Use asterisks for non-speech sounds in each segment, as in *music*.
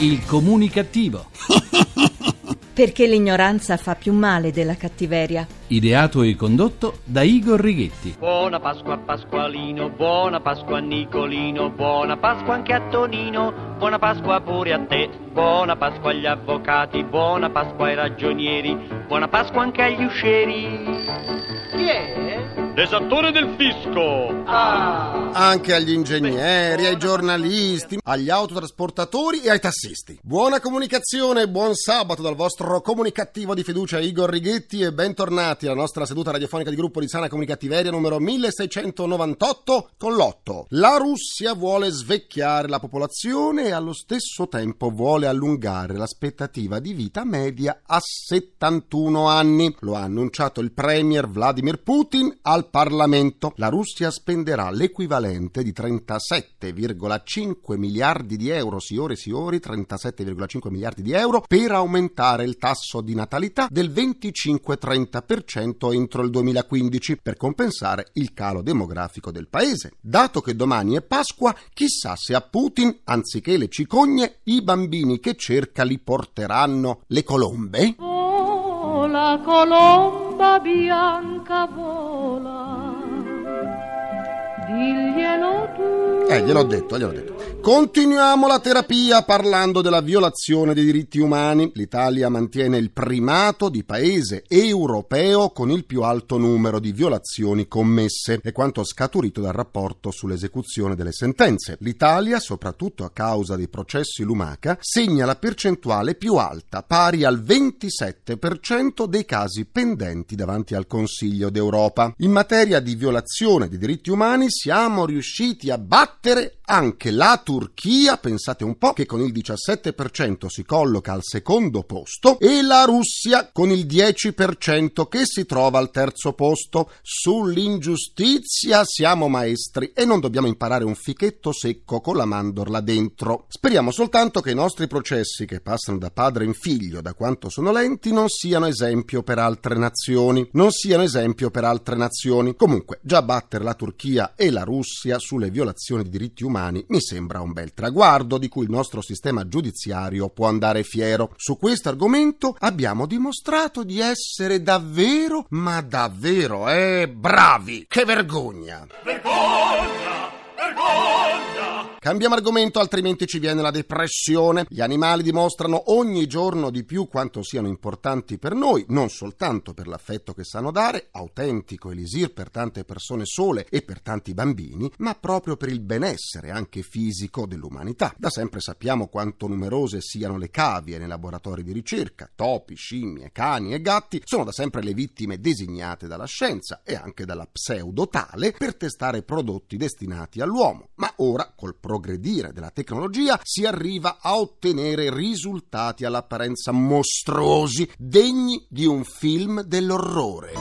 Il comunicativo. Perché l'ignoranza fa più male della cattiveria. Ideato e condotto da Igor Righetti. Buona Pasqua a Pasqualino, buona Pasqua a Nicolino, buona Pasqua anche a Tonino, buona Pasqua pure a te, buona Pasqua agli avvocati, buona Pasqua ai ragionieri, buona Pasqua anche agli uscieri. Chi è? L'esattore del fisco. Ah. Anche agli ingegneri, ai giornalisti, agli autotrasportatori e ai tassisti. Buona comunicazione e buon sabato dal vostro comunicativo di fiducia Igor Righetti e bentornati alla nostra seduta radiofonica di gruppo di sana comunicativeria numero 1698 con l'otto. La Russia vuole svecchiare la popolazione e allo stesso tempo vuole allungare l'aspettativa di vita media a 71 anni. Lo ha annunciato il premier Vladimir Putin Parlamento. La Russia spenderà l'equivalente di 37,5 miliardi di euro, signore e signori, 37,5 miliardi di euro per aumentare il tasso di natalità del 25-30% entro il 2015 per compensare il calo demografico del paese. Dato che domani è Pasqua, chissà se a Putin, anziché le cicogne, i bambini che cerca li porteranno le colombe? Oh, la colomba bianca vola. il y a longtemps. Eh, gliel'ho detto, gliel'ho detto. Continuiamo la terapia parlando della violazione dei diritti umani. L'Italia mantiene il primato di paese europeo con il più alto numero di violazioni commesse, è quanto scaturito dal rapporto sull'esecuzione delle sentenze. L'Italia, soprattutto a causa dei processi Lumaca, segna la percentuale più alta, pari al 27% dei casi pendenti davanti al Consiglio d'Europa. In materia di violazione dei diritti umani siamo riusciti a battere carattere anche la Turchia, pensate un po', che con il 17% si colloca al secondo posto, e la Russia con il 10% che si trova al terzo posto. Sull'ingiustizia siamo maestri e non dobbiamo imparare un fichetto secco con la mandorla dentro. Speriamo soltanto che i nostri processi, che passano da padre in figlio, da quanto sono lenti, non siano esempio per altre nazioni. Non siano esempio per altre nazioni. Comunque, già battere la Turchia e la Russia sulle violazioni di diritti umani mi sembra un bel traguardo di cui il nostro sistema giudiziario può andare fiero. Su questo argomento abbiamo dimostrato di essere davvero, ma davvero, eh, bravi! Che vergogna! Vergogna! Vergogna! Cambiamo argomento, altrimenti ci viene la depressione. Gli animali dimostrano ogni giorno di più quanto siano importanti per noi, non soltanto per l'affetto che sanno dare, autentico elisir per tante persone sole e per tanti bambini, ma proprio per il benessere anche fisico dell'umanità. Da sempre sappiamo quanto numerose siano le cavie nei laboratori di ricerca. Topi, scimmie, cani e gatti sono da sempre le vittime designate dalla scienza e anche dalla pseudo tale per testare prodotti destinati all'uomo. Ma ora, col progredire della tecnologia si arriva a ottenere risultati all'apparenza mostruosi, degni di un film dell'orrore.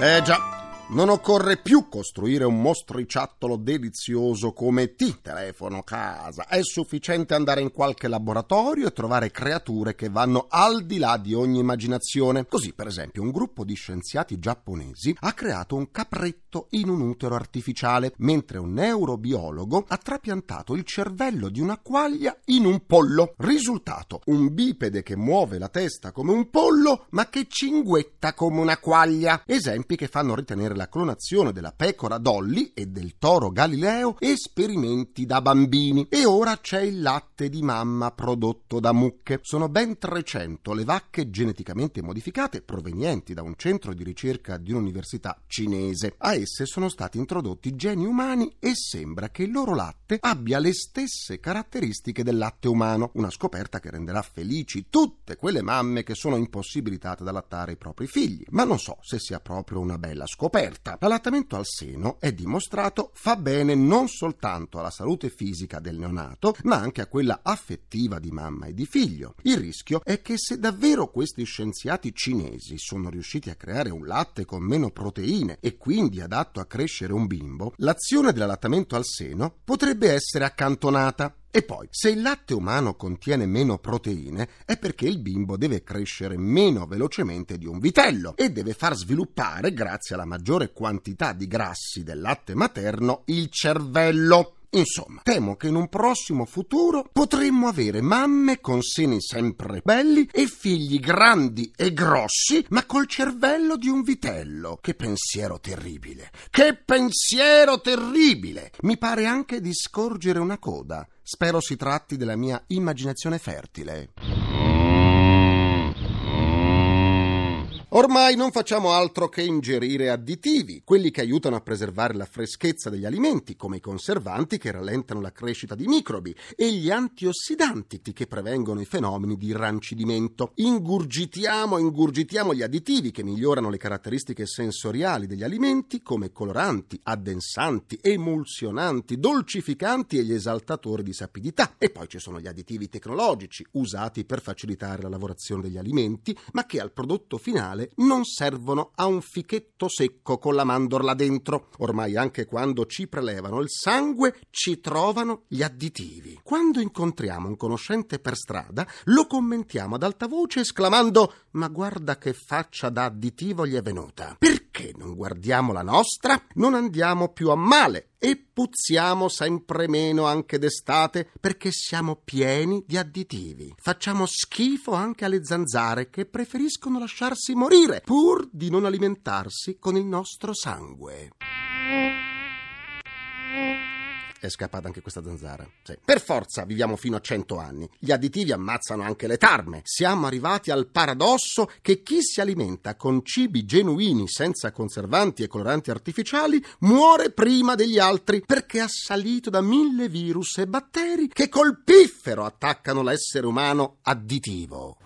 Eh già, non occorre più costruire un mostriciattolo delizioso come T, telefono, casa. È sufficiente andare in qualche laboratorio e trovare creature che vanno al di là di ogni immaginazione. Così, per esempio, un gruppo di scienziati giapponesi ha creato un capretto in un utero artificiale, mentre un neurobiologo ha trapiantato il cervello di una quaglia in un pollo. Risultato: un bipede che muove la testa come un pollo, ma che cinguetta come una quaglia. Esempi che fanno ritenere la clonazione della pecora Dolly e del toro Galileo esperimenti da bambini. E ora c'è il latte di mamma prodotto da mucche. Sono ben 300 le vacche geneticamente modificate provenienti da un centro di ricerca di un'università cinese. A esse sono stati introdotti geni umani e sembra che il loro latte abbia le stesse caratteristiche del latte umano, una scoperta che renderà felici tutte quelle mamme che sono impossibilitate da lattare i propri figli. Ma non so se sia proprio una bella scoperta. L'allattamento al seno è dimostrato fa bene non soltanto alla salute fisica del neonato, ma anche a quella affettiva di mamma e di figlio. Il rischio è che se davvero questi scienziati cinesi sono riusciti a creare un latte con meno proteine e quindi adatto a crescere un bimbo, l'azione dell'allattamento al seno potrebbe essere accantonata. E poi, se il latte umano contiene meno proteine, è perché il bimbo deve crescere meno velocemente di un vitello e deve far sviluppare, grazie alla maggiore quantità di grassi del latte materno, il cervello Insomma, temo che in un prossimo futuro potremmo avere mamme con seni sempre belli e figli grandi e grossi, ma col cervello di un vitello. Che pensiero terribile! Che pensiero terribile! Mi pare anche di scorgere una coda. Spero si tratti della mia immaginazione fertile. Ormai non facciamo altro che ingerire additivi, quelli che aiutano a preservare la freschezza degli alimenti, come i conservanti che rallentano la crescita di microbi e gli antiossidanti che prevengono i fenomeni di rancidimento. Ingurgitiamo, ingurgitiamo gli additivi che migliorano le caratteristiche sensoriali degli alimenti, come coloranti, addensanti, emulsionanti, dolcificanti e gli esaltatori di sapidità. E poi ci sono gli additivi tecnologici, usati per facilitare la lavorazione degli alimenti, ma che al prodotto finale non servono a un fichetto secco con la mandorla dentro. Ormai anche quando ci prelevano il sangue ci trovano gli additivi. Quando incontriamo un conoscente per strada, lo commentiamo ad alta voce esclamando ma guarda che faccia da additivo gli è venuta. Perché non guardiamo la nostra? Non andiamo più a male e puzziamo sempre meno anche d'estate perché siamo pieni di additivi. Facciamo schifo anche alle zanzare che preferiscono lasciarsi morire pur di non alimentarsi con il nostro sangue. È scappata anche questa zanzara. Sì. Per forza viviamo fino a 100 anni. Gli additivi ammazzano anche le tarme. Siamo arrivati al paradosso che chi si alimenta con cibi genuini senza conservanti e coloranti artificiali muore prima degli altri perché assalito da mille virus e batteri che col piffero attaccano l'essere umano additivo.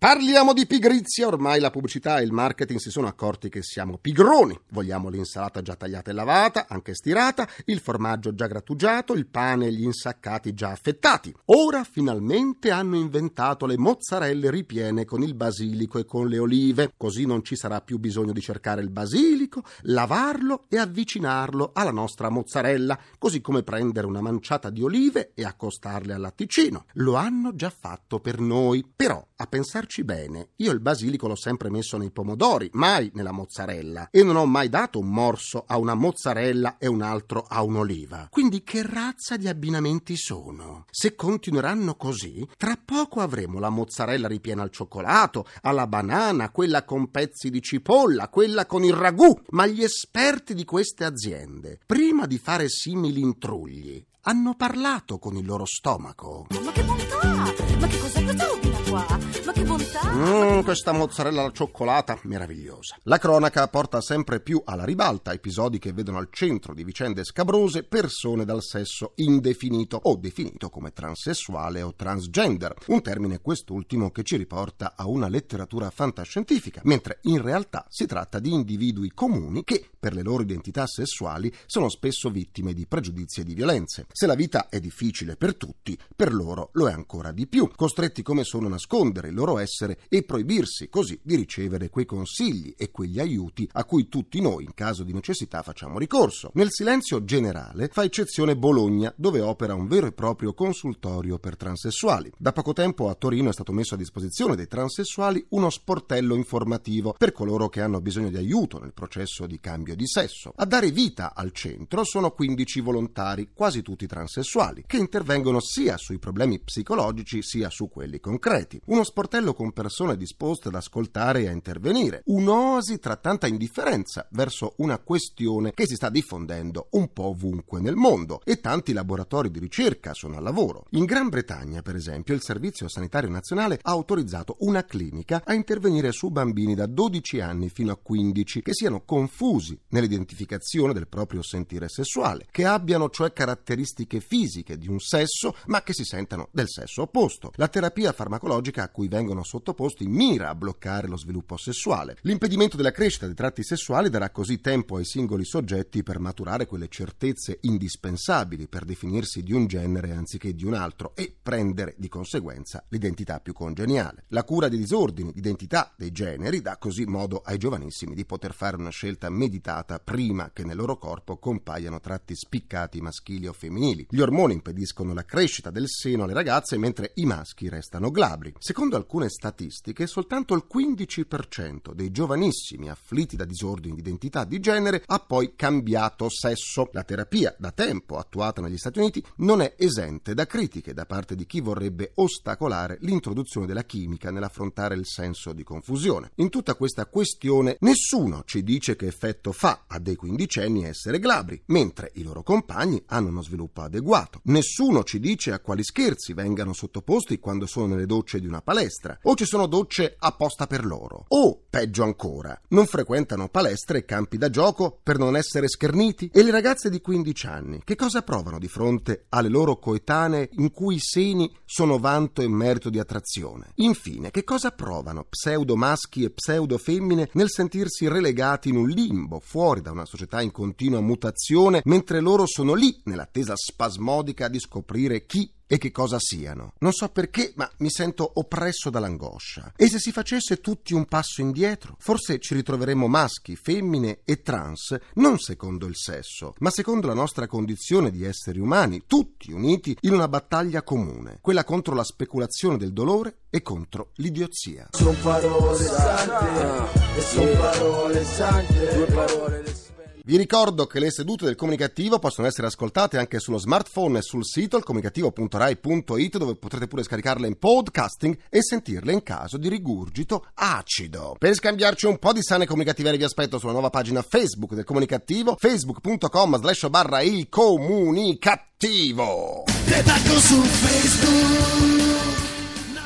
Parliamo di pigrizia, ormai la pubblicità e il marketing si sono accorti che siamo pigroni. Vogliamo l'insalata già tagliata e lavata, anche stirata, il formaggio già grattugiato, il pane e gli insaccati già affettati. Ora finalmente hanno inventato le mozzarelle ripiene con il basilico e con le olive, così non ci sarà più bisogno di cercare il basilico, lavarlo e avvicinarlo alla nostra mozzarella, così come prendere una manciata di olive e accostarle al latticino. Lo hanno già fatto per noi, però a pensarci bene, io il basilico l'ho sempre messo nei pomodori, mai nella mozzarella, e non ho mai dato un morso a una mozzarella e un altro a un'oliva. Quindi che razza di abbinamenti sono? Se continueranno così, tra poco avremo la mozzarella ripiena al cioccolato, alla banana, quella con pezzi di cipolla, quella con il ragù. Ma gli esperti di queste aziende, prima di fare simili intrugli, hanno parlato con il loro stomaco. Ma che bontà! Ma che cos'è questa robina Mmm, questa mozzarella alla cioccolata, meravigliosa. La cronaca porta sempre più alla ribalta episodi che vedono al centro di vicende scabrose persone dal sesso indefinito o definito come transessuale o transgender, un termine quest'ultimo che ci riporta a una letteratura fantascientifica, mentre in realtà si tratta di individui comuni che, per le loro identità sessuali, sono spesso vittime di pregiudizi e di violenze. Se la vita è difficile per tutti, per loro lo è ancora di più, costretti come sono a nascondere il loro essere e proibirsi così di ricevere quei consigli e quegli aiuti a cui tutti noi, in caso di necessità, facciamo ricorso. Nel silenzio generale fa eccezione Bologna, dove opera un vero e proprio consultorio per transessuali. Da poco tempo a Torino è stato messo a disposizione dei transessuali uno sportello informativo per coloro che hanno bisogno di aiuto nel processo di cambio di sesso. A dare vita al centro sono 15 volontari, quasi tutti transessuali, che intervengono sia sui problemi psicologici sia su quelli concreti. Uno sportello con persone disposte ad ascoltare e a intervenire. Un'oasi tra tanta indifferenza verso una questione che si sta diffondendo un po' ovunque nel mondo e tanti laboratori di ricerca sono al lavoro. In Gran Bretagna, per esempio, il Servizio Sanitario Nazionale ha autorizzato una clinica a intervenire su bambini da 12 anni fino a 15 che siano confusi nell'identificazione del proprio sentire sessuale, che abbiano cioè caratteristiche fisiche di un sesso ma che si sentano del sesso opposto. La terapia farmacologica a cui vengono sottoposti mira a bloccare lo sviluppo sessuale. L'impedimento della crescita dei tratti sessuali darà così tempo ai singoli soggetti per maturare quelle certezze indispensabili per definirsi di un genere anziché di un altro e prendere di conseguenza l'identità più congeniale. La cura dei disordini d'identità dei generi dà così modo ai giovanissimi di poter fare una scelta meditata prima che nel loro corpo compaiano tratti spiccati maschili o femminili. Gli ormoni impediscono la crescita del seno alle ragazze mentre i maschi restano glabri. Glabri. Secondo alcune statistiche, soltanto il 15% dei giovanissimi afflitti da disordini di identità di genere ha poi cambiato sesso. La terapia da tempo attuata negli Stati Uniti non è esente da critiche da parte di chi vorrebbe ostacolare l'introduzione della chimica nell'affrontare il senso di confusione. In tutta questa questione nessuno ci dice che effetto fa a dei quindicenni essere glabri, mentre i loro compagni hanno uno sviluppo adeguato. Nessuno ci dice a quali scherzi vengano sottoposti quando sono nelle docce di una palestra, o ci sono docce apposta per loro, o, peggio ancora, non frequentano palestre e campi da gioco per non essere scherniti. E le ragazze di 15 anni, che cosa provano di fronte alle loro coetanee in cui i seni sono vanto e merito di attrazione? Infine, che cosa provano pseudo maschi e pseudo femmine nel sentirsi relegati in un limbo, fuori da una società in continua mutazione, mentre loro sono lì nell'attesa spasmodica di scoprire chi e che cosa siano. Non so perché, ma mi sento oppresso dall'angoscia. E se si facesse tutti un passo indietro, forse ci ritroveremmo maschi, femmine e trans, non secondo il sesso, ma secondo la nostra condizione di esseri umani, tutti uniti in una battaglia comune, quella contro la speculazione del dolore e contro l'idiozia. Sono parole sante, e sono parole sante, due parole le Vi ricordo che le sedute del comunicativo possono essere ascoltate anche sullo smartphone e sul sito ilcomunicativo.rai.it dove potrete pure scaricarle in podcasting e sentirle in caso di rigurgito acido. Per scambiarci un po' di sane comunicative vi aspetto sulla nuova pagina Facebook del comunicativo facebook.com slash barra il comunicativo. Te su Facebook.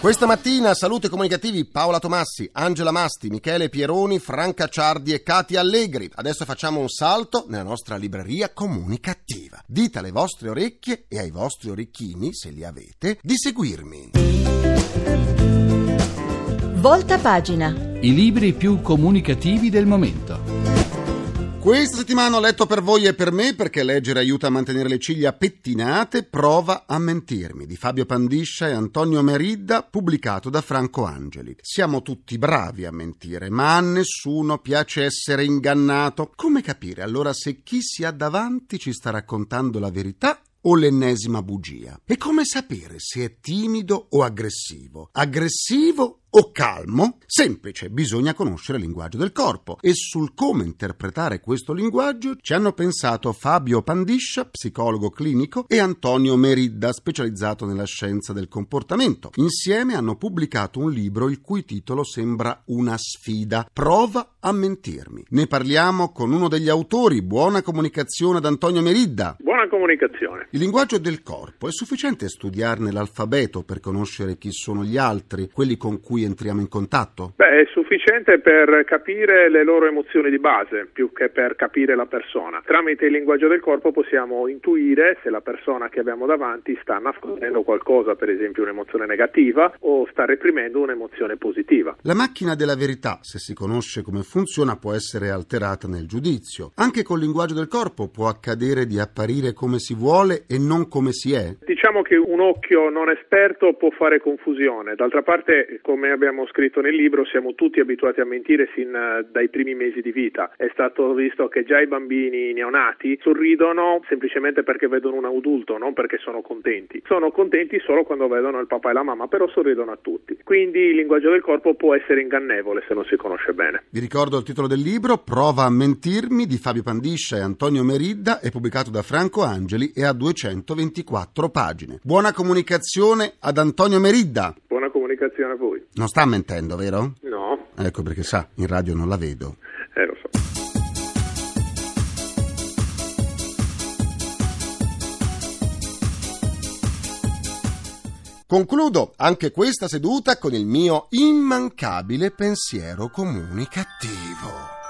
Questa mattina salute comunicativi Paola Tomassi, Angela Masti, Michele Pieroni, Franca Ciardi e Katia Allegri. Adesso facciamo un salto nella nostra libreria comunicativa. Dite alle vostre orecchie e ai vostri orecchini, se li avete, di seguirmi. Volta pagina. I libri più comunicativi del momento. Questa settimana ho letto per voi e per me perché leggere aiuta a mantenere le ciglia pettinate. Prova a mentirmi di Fabio Pandiscia e Antonio Meridda, pubblicato da Franco Angeli. Siamo tutti bravi a mentire, ma a nessuno piace essere ingannato. Come capire allora se chi si ha davanti ci sta raccontando la verità o l'ennesima bugia? E come sapere se è timido o aggressivo? Aggressivo o calmo? Semplice, bisogna conoscere il linguaggio del corpo e sul come interpretare questo linguaggio ci hanno pensato Fabio Pandiscia, psicologo clinico, e Antonio Meridda, specializzato nella scienza del comportamento. Insieme hanno pubblicato un libro il cui titolo sembra una sfida. Prova a mentirmi. Ne parliamo con uno degli autori. Buona comunicazione ad Antonio Meridda. Buona comunicazione. Il linguaggio del corpo è sufficiente studiarne l'alfabeto per conoscere chi sono gli altri, quelli con cui entriamo in contatto? Beh, è sufficiente per capire le loro emozioni di base, più che per capire la persona. Tramite il linguaggio del corpo possiamo intuire se la persona che abbiamo davanti sta nascondendo qualcosa, per esempio un'emozione negativa, o sta reprimendo un'emozione positiva. La macchina della verità, se si conosce come funziona, può essere alterata nel giudizio. Anche col linguaggio del corpo può accadere di apparire come si vuole e non come si è. Diciamo che un occhio non esperto può fare confusione. D'altra parte, come abbiamo scritto nel libro, siamo tutti abituati a mentire sin eh, dai primi mesi di vita. È stato visto che già i bambini neonati sorridono semplicemente perché vedono un adulto, non perché sono contenti. Sono contenti solo quando vedono il papà e la mamma, però sorridono a tutti. Quindi il linguaggio del corpo può essere ingannevole se non si conosce bene. Vi ricordo il titolo del libro Prova a mentirmi di Fabio Pandiscia e Antonio Meridda, è pubblicato da Franco Angeli e ha 224 pagine. Buona comunicazione ad Antonio Meridda. Buona comunicazione a voi. Non sta mentendo, vero? No, Ecco perché sa, in radio non la vedo. eh lo so. Concludo anche questa seduta con il mio immancabile pensiero comunicativo.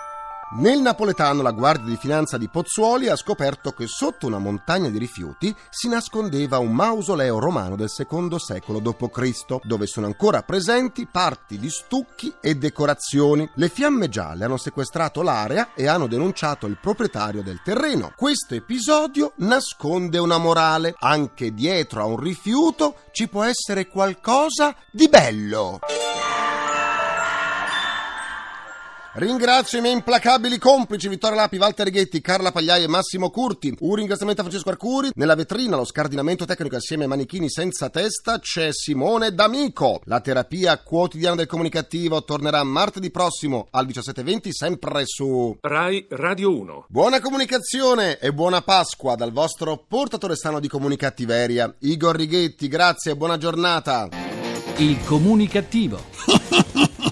Nel napoletano la Guardia di Finanza di Pozzuoli ha scoperto che sotto una montagna di rifiuti si nascondeva un mausoleo romano del secondo secolo d.C., dove sono ancora presenti parti di stucchi e decorazioni. Le fiamme gialle hanno sequestrato l'area e hanno denunciato il proprietario del terreno. Questo episodio nasconde una morale. Anche dietro a un rifiuto ci può essere qualcosa di bello. Ringrazio i miei implacabili complici Vittorio Lapi, Walter Righetti, Carla Pagliai e Massimo Curti. Un ringraziamento a Francesco Arcuri. Nella vetrina, lo scardinamento tecnico assieme ai manichini senza testa, c'è Simone D'Amico. La terapia quotidiana del comunicativo tornerà martedì prossimo alle 17.20 sempre su Rai Radio 1. Buona comunicazione e buona Pasqua dal vostro portatore sano di comunicattiveria, Igor Righetti. Grazie e buona giornata. Il comunicativo. *laughs*